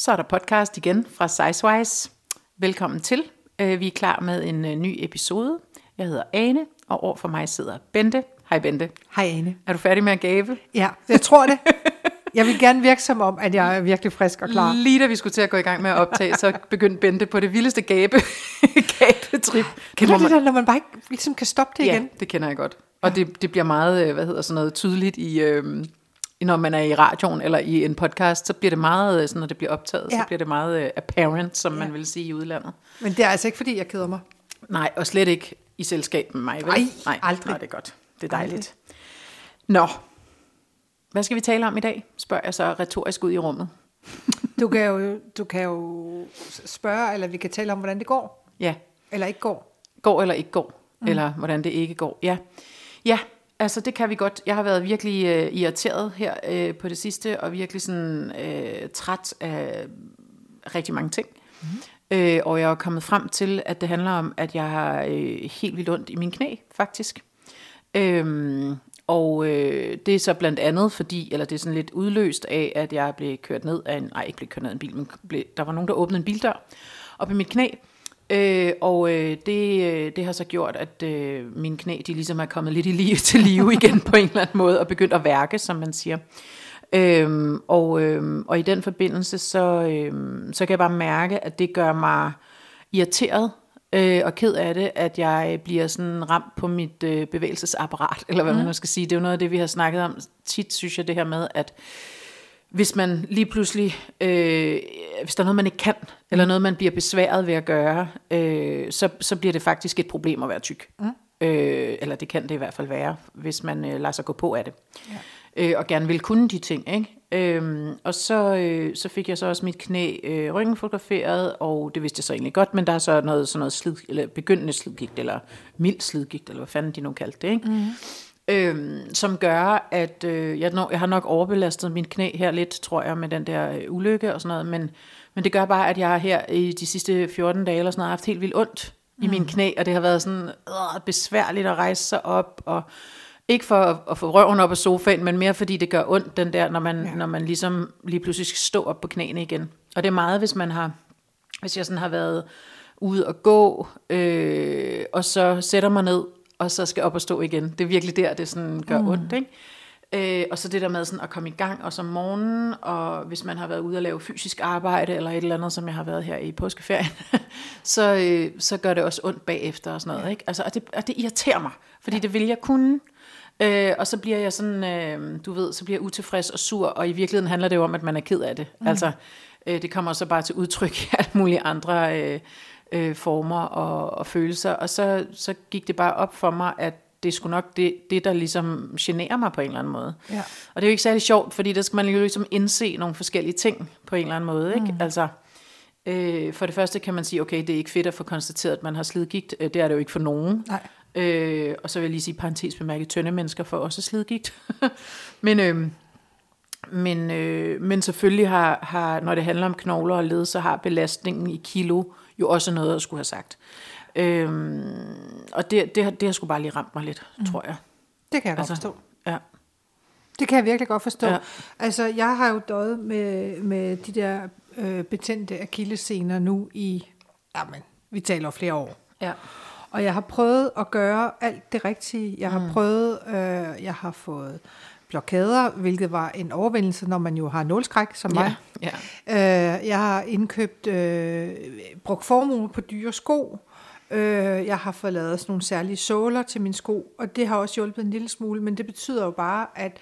Så er der podcast igen fra Sizewise. Velkommen til. Øh, Vi er klar med en øh, ny episode. Jeg hedder Ane, og over for mig sidder Bente. Hej Bente. Hej Ane. Er du færdig med at gabe? Ja, jeg tror det. Jeg vil gerne virke som om, at jeg er virkelig frisk og klar. Lige da vi skulle til at gå i gang med at optage, så begyndte Bente på det vildeste gabe, gabetrip. Kan du det der, når man bare ikke ligesom kan stoppe det Ja, igen? det kender jeg godt. Og det, det bliver meget, øh, hvad hedder sådan noget, tydeligt i, øh, når man er i radioen eller i en podcast, så bliver det meget, øh, sådan, når det bliver optaget, ja. så bliver det meget øh, apparent, som man Ja. vil sige i udlandet. Men det er altså ikke, fordi jeg keder mig. Nej, og slet ikke i selskab med mig, vel? Ej, Nej, aldrig. Nej, det er godt. Det er dejligt. Nå, hvad skal vi tale om i dag? Spørger jeg så retorisk ud i rummet. Du kan jo, du kan jo spørge, eller vi kan tale om, hvordan det går. Ja, Eller ikke går. går eller ikke går, mm. eller hvordan det ikke går. Ja, ja altså det kan vi godt. Jeg har været virkelig øh, irriteret her øh, på det sidste, og virkelig sådan øh, træt af rigtig mange ting. Mm. Øh, og jeg er kommet frem til, at det handler om, at jeg har øh, helt vildt ondt i min knæ, faktisk. Øhm, og øh, det er så blandt andet fordi, eller det er sådan lidt udløst af, at jeg blev kørt ned af en, nej ikke blev kørt ned af en bil, men blev, der var nogen, der åbnede en bildør op i mit knæ. Øh, og øh, det, øh, det har så gjort, at øh, mine knæ, de ligesom er kommet lidt i live, til live igen på en eller anden måde, og begyndt at værke, som man siger. Øhm, og, øhm, og i den forbindelse, så, øhm, så kan jeg bare mærke, at det gør mig irriteret øh, og ked af det, at jeg bliver sådan ramt på mit øh, bevægelsesapparat, eller hvad mm. man nu skal sige. Det er jo noget af det, vi har snakket om tit, synes jeg, det her med, at hvis man lige pludselig, øh, hvis der er noget, man ikke kan, eller noget, man bliver besværet ved at gøre, øh, så, så bliver det faktisk et problem at være tyk. Mm. Øh, eller det kan det i hvert fald være, hvis man øh, lader sig gå på af det. Ja. Øh, og gerne vil kunne de ting. Ikke? Øhm, og så, øh, så fik jeg så også mit knæ øh, ryggen fotograferet, og det vidste jeg så egentlig godt, men der er så noget, sådan noget slid, eller begyndende slidgigt, eller mild slidgigt, eller hvad fanden de nu kaldte det. Ikke? Mm. Øhm, som gør, at øh, jeg, når, jeg har nok overbelastet min knæ her lidt, tror jeg, med den der øh, ulykke og sådan noget, men, men det gør bare, at jeg her i de sidste 14 dage eller sådan noget, har haft helt vildt ondt mm. i min knæ, og det har været sådan øh, besværligt at rejse sig op, og ikke for at, at få røven op af sofaen, men mere fordi det gør ondt, den der, når man, ja. når man ligesom lige pludselig skal stå op på knæene igen. Og det er meget, hvis man har, hvis jeg sådan har været ude og gå, øh, og så sætter mig ned, og så skal op og stå igen. Det er virkelig der, det sådan gør mm. ondt, ikke? Øh, og så det der med sådan at komme i gang, og så om morgenen, og hvis man har været ude og lave fysisk arbejde, eller et eller andet, som jeg har været her i påskeferien, så, øh, så gør det også ondt bagefter og sådan noget, ikke? Altså, og, det, og det irriterer mig, fordi ja. det vil jeg kunne, øh, og så bliver jeg sådan, øh, du ved, så bliver jeg utilfreds og sur, og i virkeligheden handler det jo om, at man er ked af det. Mm. Altså, øh, det kommer så bare til udtryk i alle mulige andre øh, øh, former og, og følelser, og så, så gik det bare op for mig, at det skulle nok det, det, der ligesom generer mig på en eller anden måde. Ja. Og det er jo ikke særlig sjovt, fordi der skal man jo ligesom indse nogle forskellige ting på en eller anden måde. Ikke? Mm. Altså, øh, for det første kan man sige, okay, det er ikke fedt at få konstateret, at man har slidgigt. Øh, Det er det jo ikke for nogen. Nej. Øh, og så vil jeg lige sige parentes bemærket, tynde mennesker får også slidgigt. men, øh, men, øh, men selvfølgelig har, har, når det handler om knogler og led, så har belastningen i kilo jo også noget at skulle have sagt. Øhm, og det, det, har- det har sgu bare lige ramt mig lidt, mm. tror jeg. Det kan jeg godt Altså, forstå. Ja. Det kan jeg virkelig godt forstå. Ja. Altså, jeg har jo døjet med, med de der øh, betændte akillescener nu i, jamen, vi taler jo flere år. Ja. Og jeg har prøvet at gøre alt det rigtige. Jeg har mm. prøvet, øh, jeg har fået blokader, hvilket var en overvindelse, når man jo har nålskræk som mig. Ja. Øh, jeg har indkøbt, øh, brugt formue på dyre sko. Øh, jeg har fået lavet sådan nogle særlige såler til mine sko, og det har også hjulpet en lille smule, men det betyder jo bare, at,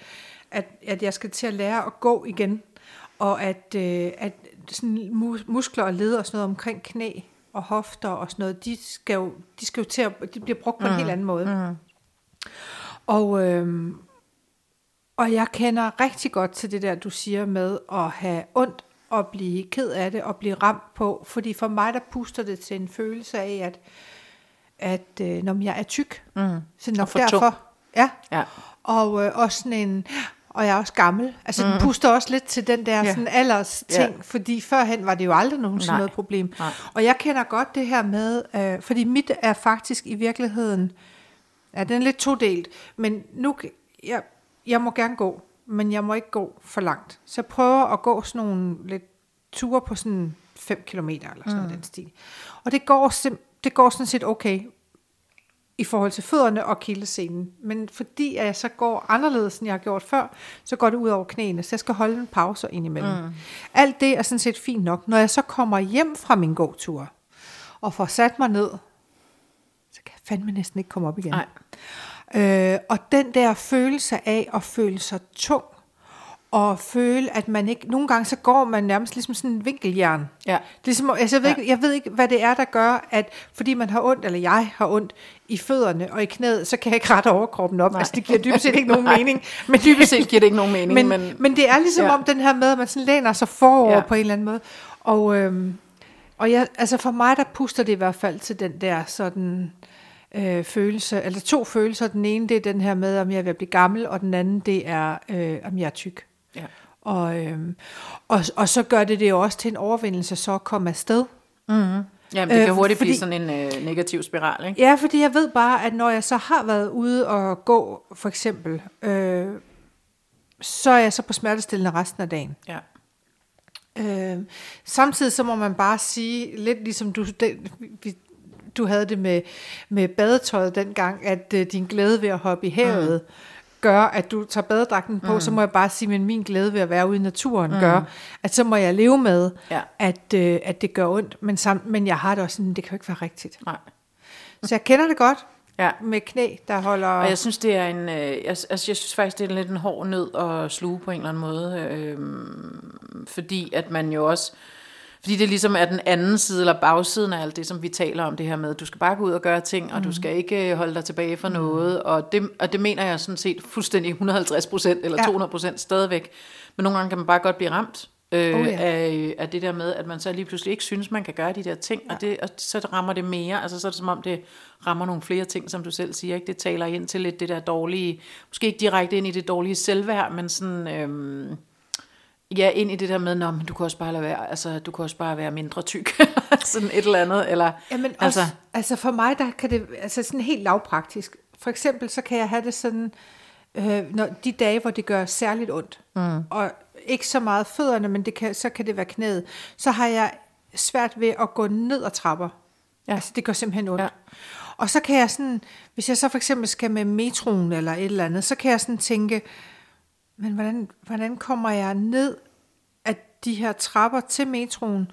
at, at jeg skal til at lære at gå igen, og at, øh, at sådan mus- muskler og led og sådan noget omkring knæ og hofter og sådan noget, de skal jo, de skal jo til at, de bliver brugt på en helt anden måde. Mm. Og, øhm, og jeg kender rigtig godt til det der, du siger med at have ondt og blive ked af det og blive ramt på. Fordi for mig, der puster det til en følelse af, at, at øh, når jeg er tyk, mm. så nok for derfor. tung. Ja. Ja. Og øh, også sådan en, og jeg er også gammel. Altså mm. den puster også lidt til den der Ja. sådan alders ting, Ja. fordi førhen var det jo aldrig nogensinde Nej. noget problem. Nej. Og jeg kender godt det her med, øh, fordi mit er faktisk i virkeligheden, ja, den er lidt todelt, men nu, jeg, jeg må gerne gå, men jeg må ikke gå for langt. Så jeg prøver at gå sådan nogle lidt ture på sådan 5 km eller sådan noget den stil. Og det går, sim- det går sådan set okay i forhold til fødderne og kildescenen. Men fordi at jeg så går anderledes, end jeg har gjort før, så går det ud over knæene, så jeg skal holde en pause indimellem. Mm. Alt det er sådan set fint nok. Når jeg så kommer hjem fra min gåtur, og får sat mig ned, så kan jeg fandme næsten ikke komme op igen. Nej. Øh, og den der følelse af at føle sig tung, og føle, at man ikke... Nogle gange så går man nærmest ligesom sådan en vinkeljern. Ja. Ligesom, altså, jeg, ved Ja. ikke, jeg ved ikke, hvad det er, der gør, at fordi man har ondt, eller jeg har ondt i fødderne og i knæet, så kan jeg ikke rette overkroppen op. Nej. Altså, det giver dybest set ikke nogen mening. Men Dybest set giver det ikke nogen mening, men, men- men, det er ligesom Ja. om den her med, at man sådan læner sig forover ja. på en eller anden måde. Og, øhm, og jeg, altså for mig, der puster det i hvert fald til den der sådan øh, følelse, eller to følelser. Den ene, det er den her med, om jeg at blive gammel, og den anden, det er, øh, om jeg er tyk. Ja. Og, øhm, og, og så gør det det jo også til en overvindelse så at komme afsted. Jamen, det kan Øh, hurtigt blive fordi- sådan en øh, negativ spiral, ikke? Ja, fordi jeg ved bare, at når jeg så har været ude og gå, for eksempel, øh, så er jeg så på smertestillende resten af dagen. Ja. Øh, samtidig så må man bare sige, lidt ligesom du, den, vi, du havde det med, med badetøjet dengang, at øh, din glæde ved at hoppe i havet mm. gør, at du tager badedragten på, mm. så må jeg bare sige, at min glæde ved at være ude i naturen mm. gør, at så må jeg leve med, Ja. at, øh, at det gør ondt. Men, sam, men jeg har det også sådan, det kan jo ikke være rigtigt. Nej. Så jeg kender det godt Ja. med knæ, der holder... Og jeg synes, det er en, øh, jeg, altså, jeg synes faktisk, det er lidt en hård nød at sluge på en eller anden måde, øh, fordi at man jo også, fordi det ligesom er den anden side, eller bagsiden af alt det, som vi taler om det her med, du skal bare gå ud og gøre ting, og du skal ikke øh, holde dig tilbage for noget, og det, og det mener jeg sådan set fuldstændig 150 procent, eller Ja. 200 procent stadigvæk, men nogle gange kan man bare godt blive ramt, øh, Oh, ja. af, af det der med, at man så lige pludselig ikke synes, man kan gøre de der ting, ja. og, det, og så rammer det mere, altså så er det som om, det rammer nogle flere ting, som du selv siger, ikke? det taler ind til lidt det der dårlige, måske ikke direkte ind i det dårlige selvværd, men sådan, øhm, ja, ind i det der med, Nå, men du kan også bare lade være, altså du kan også bare være mindre tyk, sådan et eller andet, eller, Jamen altså, altså, også, altså for mig, der kan det, altså sådan helt lavpraktisk. For eksempel, så kan jeg have det sådan, øh, når de dage, hvor det gør særligt ondt, mm. og ikke så meget fødderne, men det kan, så kan det være knæet, så har jeg svært ved at gå ned ad trapper. Ja. Altså, det gør simpelthen ondt. Ja. Og så kan jeg sådan, hvis jeg så for eksempel skal med metroen eller et eller andet, så kan jeg sådan tænke, men hvordan, hvordan kommer jeg ned af de her trapper til metroen?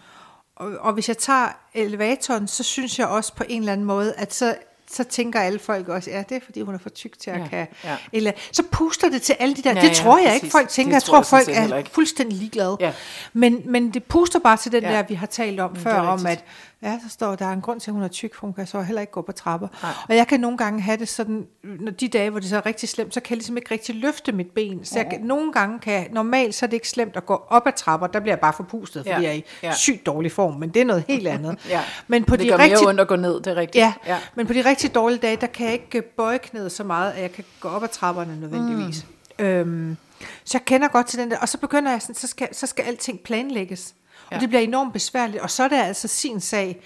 Og, og hvis jeg tager elevatoren, så synes jeg også på en eller anden måde, at så, så tænker alle folk også, ja, det er fordi, hun er for tyk til at Ja, kan. ja. Eller, så puster det til alle de der. Ja, det ja, tror jeg præcis. ikke, folk tænker. Det jeg tror jeg folk er fuldstændig ligeglade. Ja. Men, men det puster bare til den Ja. der, vi har talt om det før, om at ja, så står der er en grund til, at hun er tyk, for hun kan så heller ikke gå på trapper. Nej. Og jeg kan nogle gange have det sådan, når de dage, hvor det så er rigtig slemt, så kan jeg ligesom ikke rigtig løfte mit ben. Så jeg, kan- nogle gange kan jeg, normalt så er det ikke slemt at gå op ad trapper, der bliver jeg bare forpustet, fordi Ja. jeg er i Ja. sygt dårlig form, men det er noget helt andet. ja. Men på det de gør rigtig, mere ondt at gå ned, det er rigtigt. Ja, ja. ja, men på de rigtig dårlige dage, der kan jeg ikke øh, bøje knæet så meget, at jeg kan gå op ad trapperne nødvendigvis. Mm. Øhm, så jeg kender godt til den der, og så begynder jeg sådan, så skal, så skal alting planlægges. Og Ja. det bliver enormt besværligt, og så er det altså sin sag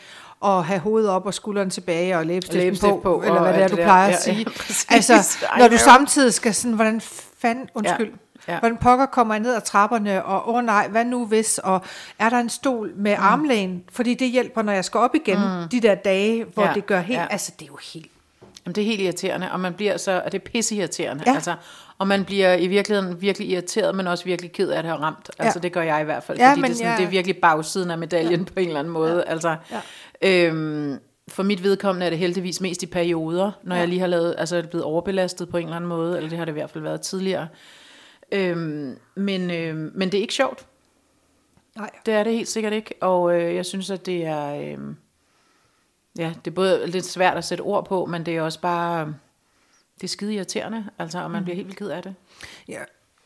at have hovedet op og skulderen tilbage og læbestiften Læbestift på, på, eller hvad det er, du det der. plejer Ja, at ja, sige. præcis. altså, når du ja. samtidig skal sådan, hvordan fanden, undskyld, Ja. Hvordan pokker kommer jeg ned ad trapperne, og åh oh nej, hvad nu hvis, og er der en stol med mm. armlæn? Fordi det hjælper, når jeg skal op igen, mm. de der dage, hvor Ja, ja. det gør helt, ja. ja. altså det er jo helt Jamen, det er helt irriterende, og man bliver så, og det er pisseirriterende, Ja. altså, og man bliver i virkeligheden virkelig irriteret, men også virkelig ked af at have ramt. Altså, Ja. det gør jeg i hvert fald, Ja, fordi men det, er sådan, jeg- det er virkelig bagsiden af medaljen ja. på en eller anden måde. Ja. Altså, Ja. øhm, for mit vedkommende er det heldigvis mest i perioder, når ja. jeg lige har lavet, altså er blevet overbelastet på en eller anden måde, eller det har det i hvert fald været tidligere. Øhm, men, øhm, men det er ikke sjovt. Nej. Det er det helt sikkert ikke, og øh, jeg synes, at det er, øh, ja, det er både lidt svært at sætte ord på, men det er også bare, det er skide irriterende, altså, og man bliver helt vildt ked af det, Ja.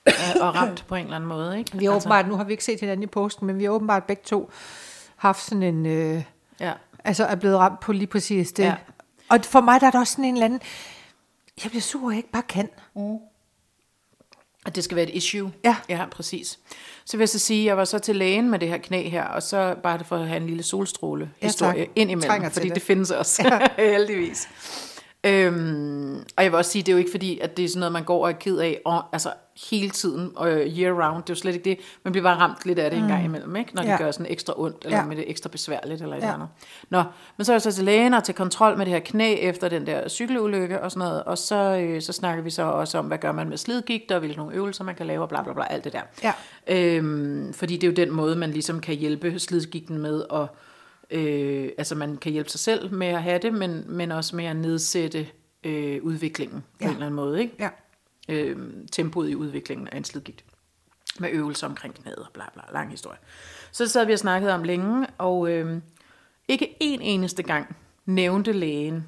øh, og ramt på en eller anden måde, ikke? Vi har altså, åbenbart, nu har vi ikke set hinanden i posten, men vi har åbenbart begge to haft sådan en, øh, ja, altså er blevet ramt på lige præcis det. Ja. Og for mig der er der også sådan en eller anden, jeg bliver sur, jeg ikke bare kan. At det skal være et issue. Ja. Ja, præcis. Så vil jeg så sige, at jeg var så til lægen med det her knæ her, og så bare det for at have en lille solstråle Ja, historie tak. ind imellem, Trænger fordi det. det. det findes også, ja. heldigvis. Øhm, og jeg vil også sige, det er jo ikke fordi, at det er sådan noget, man går og er ked af, og, altså hele tiden, og year round, det er jo slet ikke det, man bliver bare ramt lidt af det en gang imellem, ikke? når det Ja. gør sådan ekstra ondt, eller Ja. med det ekstra besværligt, eller et Ja. andet. Nå, men så er jeg så til lægen og til kontrol med det her knæ efter den der cykelulykke og sådan noget, og så, øh, så snakker vi så også om, hvad gør man med slidgigt, og hvilke nogle øvelser man kan lave, og bla bla bla, alt det der. Ja. Øhm, fordi det er jo den måde, man ligesom kan hjælpe slidgigten med at, øh, altså man kan hjælpe sig selv med at have det, men, men også med at nedsætte øh, udviklingen på Ja. en eller anden måde, ikke? Ja. Øh, tempoet i udviklingen af en slidgigt. Med øvelser omkring knæet og bla bla, lang historie. Så sad vi og snakkede om længe, og øh, ikke en eneste gang nævnte lægen,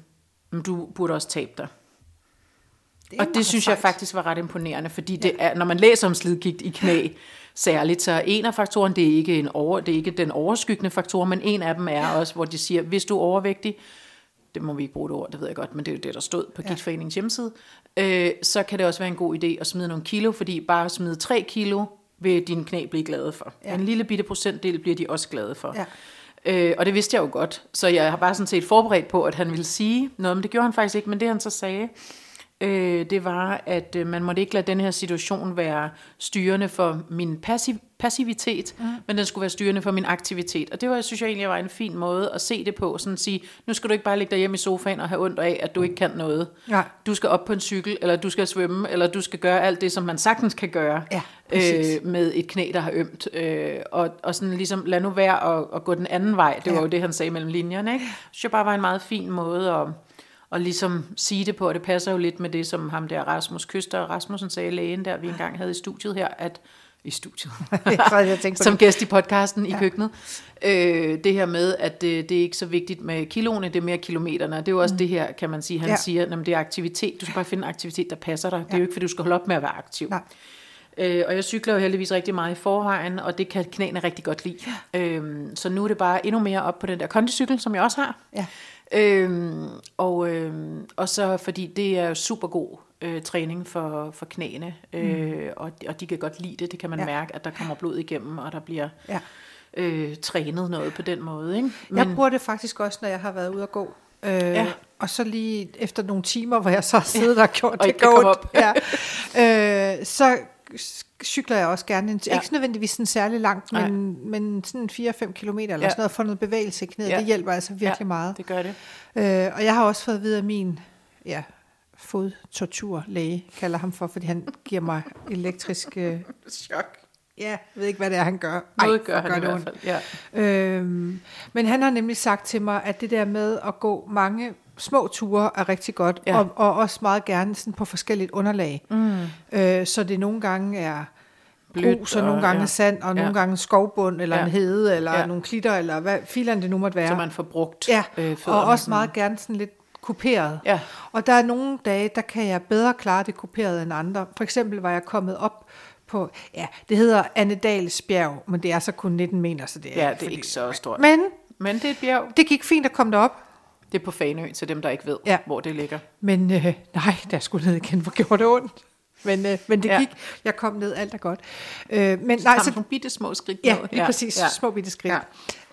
"Men du burde også tabe dig. Det Og det synes jeg sejt. faktisk var ret imponerende, fordi det er, når man læser om slidgigt i knæ, særligt, så en af faktorerne, det er ikke, en over, det er ikke den overskyggende faktor, men en af dem er også, hvor de siger, hvis du er overvægtig, det må vi ikke bruge det ord, det ved jeg godt, men det er jo det, der stod på Ja. Gigtforeningens hjemmeside, øh, så kan det også være en god idé at smide nogle kilo, fordi bare at smide 3 kilo vil dine knæ blive glade for. Ja. En lille bitte procentdel bliver de også glade for. Ja. Øh, og det vidste jeg jo godt, så jeg har bare sådan set forberedt på, at han ville sige noget, men det gjorde han faktisk ikke, men det han så sagde, øh, det var, at øh, man måtte ikke lade den her situation være styrende for min passiv, passivitet, mm. men den skulle være styrende for min aktivitet. Og det var, synes jeg egentlig var en fin måde at se det på, sådan at sige, nu skal du ikke bare ligge derhjemme i sofaen og have ondt af, at du ikke kan noget. Nej. Du skal op på en cykel, eller du skal svømme, eller du skal gøre alt det, som man sagtens kan gøre Ja, præcis. øh, med et knæ, der har ømt. Øh, og, og sådan ligesom, lad nu være at, at gå den anden vej. Det var Ja. jo det, han sagde mellem linjerne. Ikke? Det synes jeg bare var en meget fin måde at, at ligesom sige det på, og det passer jo lidt med det, som ham der Rasmus Køster Rasmussen sagde, lægen der, vi engang havde i studiet her, at i studiet, som gæst i podcasten i køkkenet. Øh, det her med, at det, det er ikke så vigtigt med kiloene, det er mere kilometerne. Det er jo også mm. det her, kan man sige, han Ja. ja. siger, at det er aktivitet. Du skal bare finde en aktivitet, der passer dig. Det er jo ikke, fordi du skal holde op med at være aktiv. Nej. Øh, og jeg cykler jo heldigvis rigtig meget i forvejen, og det kan knæene rigtig godt lide. Ja. Øhm, så nu er det bare endnu mere op på den der kondicykel, som jeg også har. Ja. Øhm, og, øhm, og så fordi det er super god øh, træning for, for knæene, øh, og, og de kan godt lide det. Det kan man Ja. ja. mærke, at der kommer blod igennem, og der bliver Ja. øh, trænet noget på den måde. Ikke? Jeg bruger det faktisk også, når jeg har været ude at gå. Øh, Ja. Og så lige efter nogle timer, hvor jeg så har siddet og gjort Og det godt, ja, øh, så cykler jeg også gerne. En, Ja. Ikke nødvendigvis sådan særlig langt, Nej. men, men sådan 4-5 kilometer eller Ja. sådan noget, for noget bevægelse i knæet. Ja. Det hjælper altså virkelig ja, meget. det gør det. Øh, og jeg har også fået at vide af min ja, fodtorturlæge, kalder ham for, fordi han giver mig elektrisk... Øh, Chok. ja, jeg ved ikke, hvad det er, han gør. Noget Ej, gør hvor han i det hvert fald. Ja. Øhm, men han har nemlig sagt til mig, at det der med at gå mange små ture er rigtig godt, ja. Og, og også meget gerne sådan på forskelligt underlag. Mm. Øh, så det nogle gange er Blødt grus, og nogle og- gange ja. sand, og Ja. nogle gange skovbund, eller Ja. en hede, eller Ja. nogle klitter, eller hvad filen det nu måtte være. Så man får brugt Ja, øh, og også sådan. meget gerne sådan lidt kuperet. Ja. Og der er nogle dage, der kan jeg bedre klare det kuperet end andre. For eksempel var jeg kommet op på, ja, det hedder Annedals bjerg, men det er så kun 19 meter, så det er Ja, det er fordi- ikke så stort. Men Men det er et bjerg. det gik fint at komme derop. Det er på Fanø, til dem, der ikke ved, Ja. ja. hvor det ligger. Men øh, nej, der skulle ned igen, hvor gjorde det ondt. Men, øh, men det Ja. gik. Jeg kom ned, alt er godt. Øh, men Så nej, så, nogle bitte små skridt ja, lige præcis. Ja. Små bitte skridt.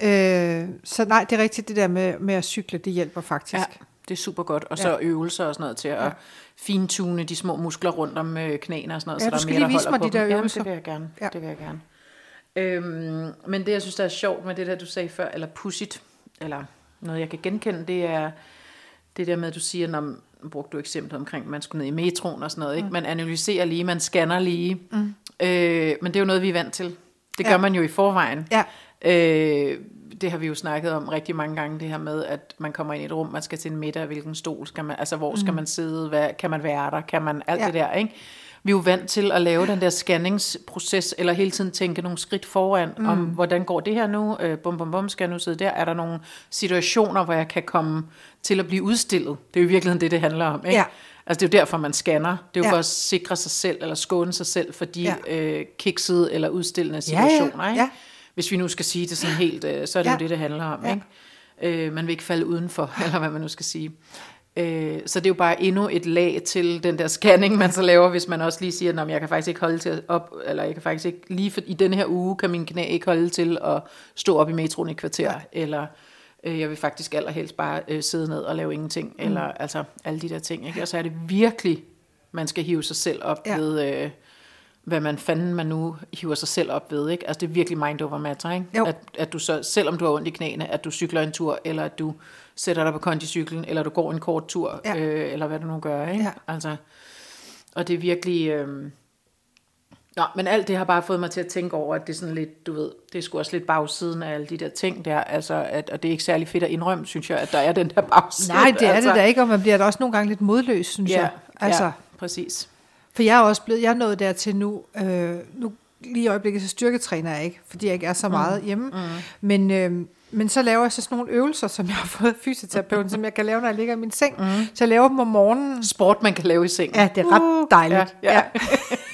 Ja. Øh, så nej, det er rigtigt, det der med, med at cykle, det hjælper faktisk. Ja, det er super godt. Og så Ja. øvelser og sådan noget til at fintune de små muskler rundt om øh, knæene og sådan noget. Ja, så der skal er mere, der vise holder mig på de der dem. øvelser. Jamen, det vil jeg gerne. Ja. Ja. Det vil jeg gerne. Øhm, men det, jeg synes, der er sjovt med det der, du sagde før, eller pudsigt, eller noget, jeg kan genkende, det er det der med, at du siger, når nu brugte du eksemplet omkring, at man skulle ned i metroen og sådan noget, ikke? Man analyserer lige, man scanner lige. Mm. Øh, men det er jo noget, vi er vant til. Det gør Ja. man jo i forvejen. Ja. Øh, det har vi jo snakket om rigtig mange gange, det her med, at man kommer ind i et rum, man skal til en middag, hvilken stol skal man, altså hvor skal man sidde, hvad, kan man være der, kan man, alt ja. det der, ikke? Vi er jo vant til at lave den der scanningsproces, eller hele tiden tænke nogle skridt foran, mm. om hvordan går det her nu, øh, bum bum bum, skal jeg nu sidde der, er der nogle situationer, hvor jeg kan komme til at blive udstillet? Det er jo i virkeligheden det, det handler om, ikke? Ja. Altså det er jo derfor, man scanner. Det er jo Ja. for at sikre sig selv, eller skåne sig selv for de Ja. ja. øh, kiksede eller udstillende Ja, ja. situationer, ikke? Ja. Hvis vi nu skal sige det sådan helt, øh, så er det Ja. ja. jo det, det handler om. Ja. Ja. Ikke? Øh, man vil ikke falde udenfor, eller hvad man nu skal sige. Øh, så det er jo bare endnu et lag til den der scanning, man så laver, hvis man også lige siger, at jeg kan faktisk ikke holde til op, eller jeg kan faktisk ikke, lige for, i denne her uge, kan min knæ ikke holde til at stå op i metroen i kvarter, eller Øh, jeg vil faktisk allerhelst bare øh, sidde ned og lave ingenting, mm. eller altså alle de der ting. Ikke? Og så er det virkelig, man skal hive sig selv op Ja. ja. ved, øh, hvad man fanden man nu hiver sig selv op ved. Ikke? Altså det er virkelig mind over matter. Ikke? Jo. At, at du så, selvom du har ondt i knæene, at du cykler en tur, eller at du sætter dig på kondicyklen, eller du går en kort tur, Ja. øh, eller hvad du nu gør. Ikke? Ja. Altså, og det er virkelig... Øh, Nå, men alt det har bare fået mig til at tænke over, at det er sådan lidt, du ved, det er sgu også lidt bagsiden af alle de der ting der, altså, at, og det er ikke særlig fedt at indrømme, synes jeg, at der er den der bagside. Nej, det er altså. det da ikke, og man bliver da også nogle gange lidt modløs, synes Ja, jeg. Altså, ja, præcis. For jeg er også blevet, jeg er nået dertil nu, øh, nu lige i øjeblikket, så styrketræner jeg ikke, fordi jeg ikke er så meget mm. hjemme. Mm. Men, øh, men så laver jeg så sådan nogle øvelser, som jeg har fået fysioterapeuten, som jeg kan lave, når jeg ligger i min seng. Mm. Så jeg laver dem om morgenen. Sport, man kan lave i sengen. Ja, det er ret dejligt. Ja, ja.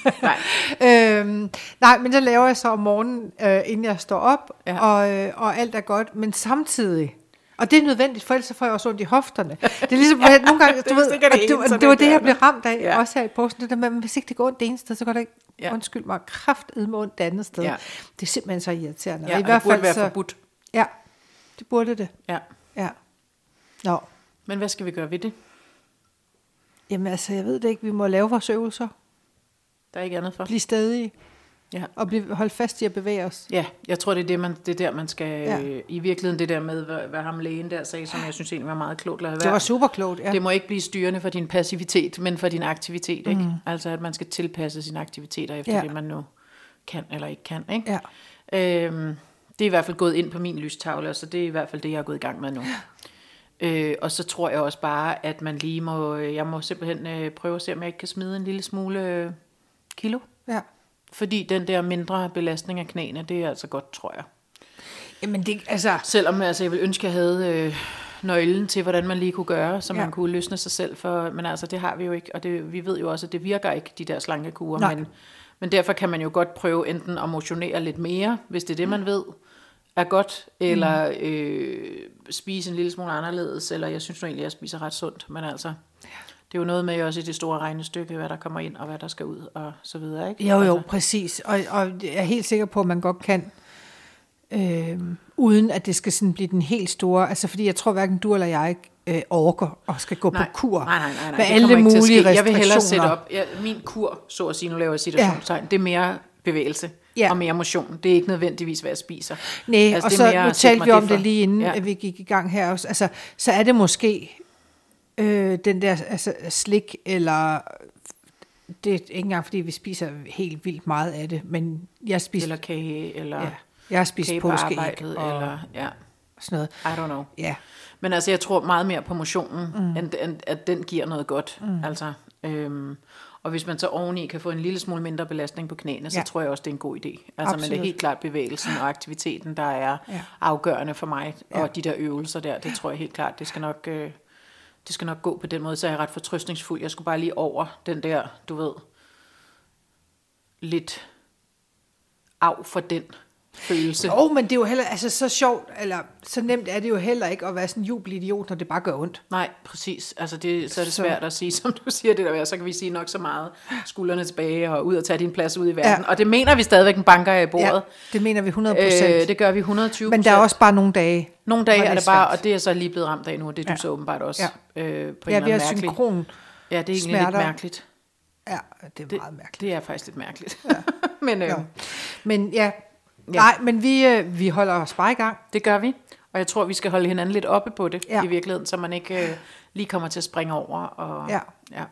Nej. øhm, nej, men så laver jeg så om morgenen, øh, inden jeg står op, ja. Ja. og, øh, og alt er godt, men samtidig, og det er nødvendigt, for ellers så får jeg også ondt i hofterne. Det er ligesom, at nogle gange, du Det ved, og det det, eneste, og det var det, jeg blev ramt af, ja. Ja. også her i posten, det der med, at hvis ikke det går ondt det ene sted, så går det ikke, ja. Ja. undskyld mig, kraftedme ondt det andet sted. Ja. Ja. Det er simpelthen så irriterende. Ja, Og I hvert fald være så, forbudt. Ja, det burde det. Ja. Ja. Nå, Men hvad skal vi gøre ved det? jamen altså, jeg ved det ikke, vi må lave vores øvelser, Der er ikke andet for. blive stadige, Ja. og blive, holde fast i at bevæge os. Ja, jeg tror, det er, det, man, det er der, man skal... Ja. Ja. I virkeligheden det der med, hvad, hvad ham lægen der sagde, som jeg synes egentlig var meget klogt. Lad Det var super klogt, ja. Det må ikke blive styrende for din passivitet, men for din aktivitet. Ikke? Mm. Altså, at man skal tilpasse sine aktiviteter efter Ja. ja. det, man nu kan eller ikke kan. Ikke? Ja. Øhm, det er i hvert fald gået ind på min lystavle, så det er i hvert fald det, jeg er gået i gang med nu. Øh, og så tror jeg også bare, at man lige må, jeg må simpelthen øh, prøve at se, om jeg ikke kan smide en lille smule øh, kilo. ja. Fordi den der mindre belastning af knæene, det er altså godt, tror jeg. Jamen det, altså, Selvom altså, jeg vil ønske, at jeg havde øh, nøglen til, hvordan man lige kunne gøre, så Ja. man kunne løsne sig selv. For, men altså, det har vi jo ikke, og det, vi ved jo også, at det virker ikke, de der slankekurer. Nej. Men, men derfor kan man jo godt prøve enten at motionere lidt mere, hvis det er det, man ved er godt, eller øh, spise en lille smule anderledes, eller jeg synes nu egentlig, at jeg spiser ret sundt, men altså, det er jo noget med også i det store regnestykke, hvad der kommer ind, og hvad der skal ud, og så videre, ikke? jo jo, Altså, præcis. Og, og jeg er helt sikker på, at man godt kan, øh, uden at det skal sådan blive den helt store, altså fordi jeg tror hverken du eller jeg øh, orker og skal gå Nej, på kur nej, nej, nej, nej. med det alle mulige. Jeg vil hellere sætte op. Ja, min kur, så at sige, nu laver jeg situationstegn, ja. det er mere bevægelse Ja. og mere motion. Det er ikke nødvendigvis, hvad jeg spiser. Nej, altså, og det så nu talte vi om for. det lige inden, ja. Vi gik i gang her også. Altså, så er det måske øh, den der altså, slik, eller det er ikke engang, fordi vi spiser helt vildt meget af det, men jeg spiser, Eller kage, eller ja, jeg har spist påskeæg arbejdet, og eller ja, sådan noget. I don't know. Ja, Men altså, jeg tror meget mere på motionen, mm. end, end at den giver noget godt. Mm. Altså, øhm, og hvis man så oveni kan få en lille smule mindre belastning på knæene, så Ja. tror jeg også, det er en god idé. Altså, men det Absolut. er helt klart bevægelsen og aktiviteten, der er ja. afgørende for mig. Ja. Og de der øvelser der, det tror jeg helt klart, det skal nok... Øh, det skal nok gå på den måde, så er jeg ret fortrøstningsfuld. Jeg skulle bare lige over den der, du ved, lidt af for den følelse. Jo, men det er jo heller, altså så sjovt, eller så nemt er det jo heller ikke at være sådan en jubelidiot, når det bare gør ondt. Nej, præcis. Altså det, så er det Så- svært at sige, som du siger det der, så kan vi sige nok så meget skuldrene tilbage og ud og tage din plads ud i verden. Ja. Og det mener vi stadigvæk en banker i bordet. Ja, det mener vi 100 procent. Øh, det gør vi 120 men der er også bare nogle dage, Nogle dage er det det bare, svært. og det er så lige blevet ramt af nu, og det er du Ja. så åbenbart også. Ja. Øh, på anden at mærkelig. synkron. Ja, det er egentlig smerter. lidt mærkeligt. Ja, det er Det, meget mærkeligt. det er faktisk lidt mærkeligt. Ja. men øh, Ja. Men ja, Ja. nej, men vi, øh, vi holder os bare i gang. det gør vi. Og jeg tror, vi skal holde hinanden lidt oppe på det Ja. i virkeligheden, så man ikke øh, lige kommer til at springe over. Og, Ja. ja.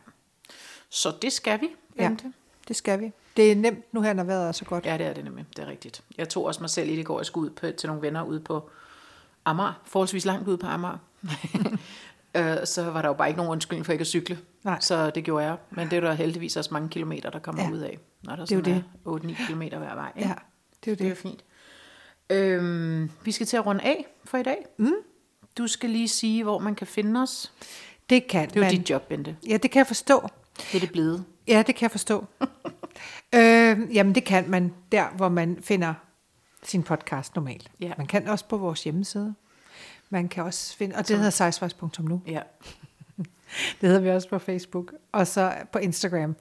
Så det skal vi, Ja. Bente. Det skal vi. Det er nemt nu her, når vejret er så godt. Ja, det er det nemlig. Det er rigtigt. Jeg tog også mig selv i det går, jeg skulle ud på, til nogle venner ude på Amager. Forholdsvis langt ude på Amager. Øh, så var der jo bare ikke nogen undskyldning for ikke at cykle. Nej. Så det gjorde jeg. Men det er der heldigvis også mange kilometer, der kommer Ja. ja. ud af. Når der Det er jo sådan er 8-9 kilometer hver vej. Ikke? Ja, det er jo Det er det. fint. Øhm, vi skal til at runde af for i dag. Mm. Du skal lige sige, hvor man kan finde os. Det kan Det er jo man. dit job, Bente. Ja, det kan jeg forstå. Det er det blevet. Ja, det kan jeg forstå. øh, jamen, det kan man der, hvor man finder sin podcast normalt. Ja. Man kan også på vores hjemmeside. Man kan også finde, og det hedder sejsvejs.nu. Ja. Det hedder vi også på Facebook. Og så på Instagram.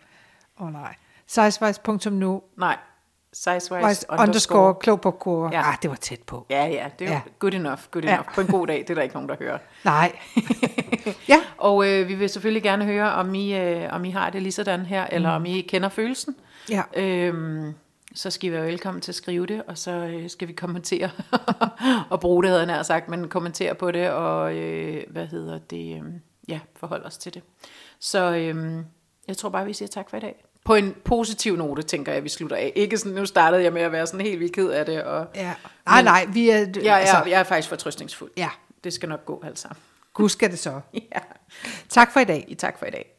Åh oh, nej. Sejsvejs.nu. Nej, Sizewise Underscore, underscore klog på kur. Ja. Ja. Ah, det var tæt på. Ja, ja, det er ja. Ja. good enough, good Ja. enough. På en god dag, det er der ikke nogen, der hører. Nej. ja, Og øh, vi vil selvfølgelig gerne høre, om I, øh, om I har det lige sådan her, eller om I kender følelsen. ja. Øhm, så skal I være velkommen til at skrive det, og så øh, skal vi kommentere, og bruge det, havde jeg nær sagt, men kommentere på det, og øh, hvad hedder det, øh, ja, forholde os til det. Så øh, jeg tror bare, vi siger tak for i dag. På en positiv note, tænker jeg, vi slutter af. Ikke sådan, nu startede jeg med at være sådan helt vildt ked af det, og ja. Nej, nej, vi er... jeg, jeg, altså, jeg er faktisk fortrøstningsfuld. Ja, Det skal nok gå alt sammen. gud skal det så. Ja. Tak for i dag. Tak for i dag.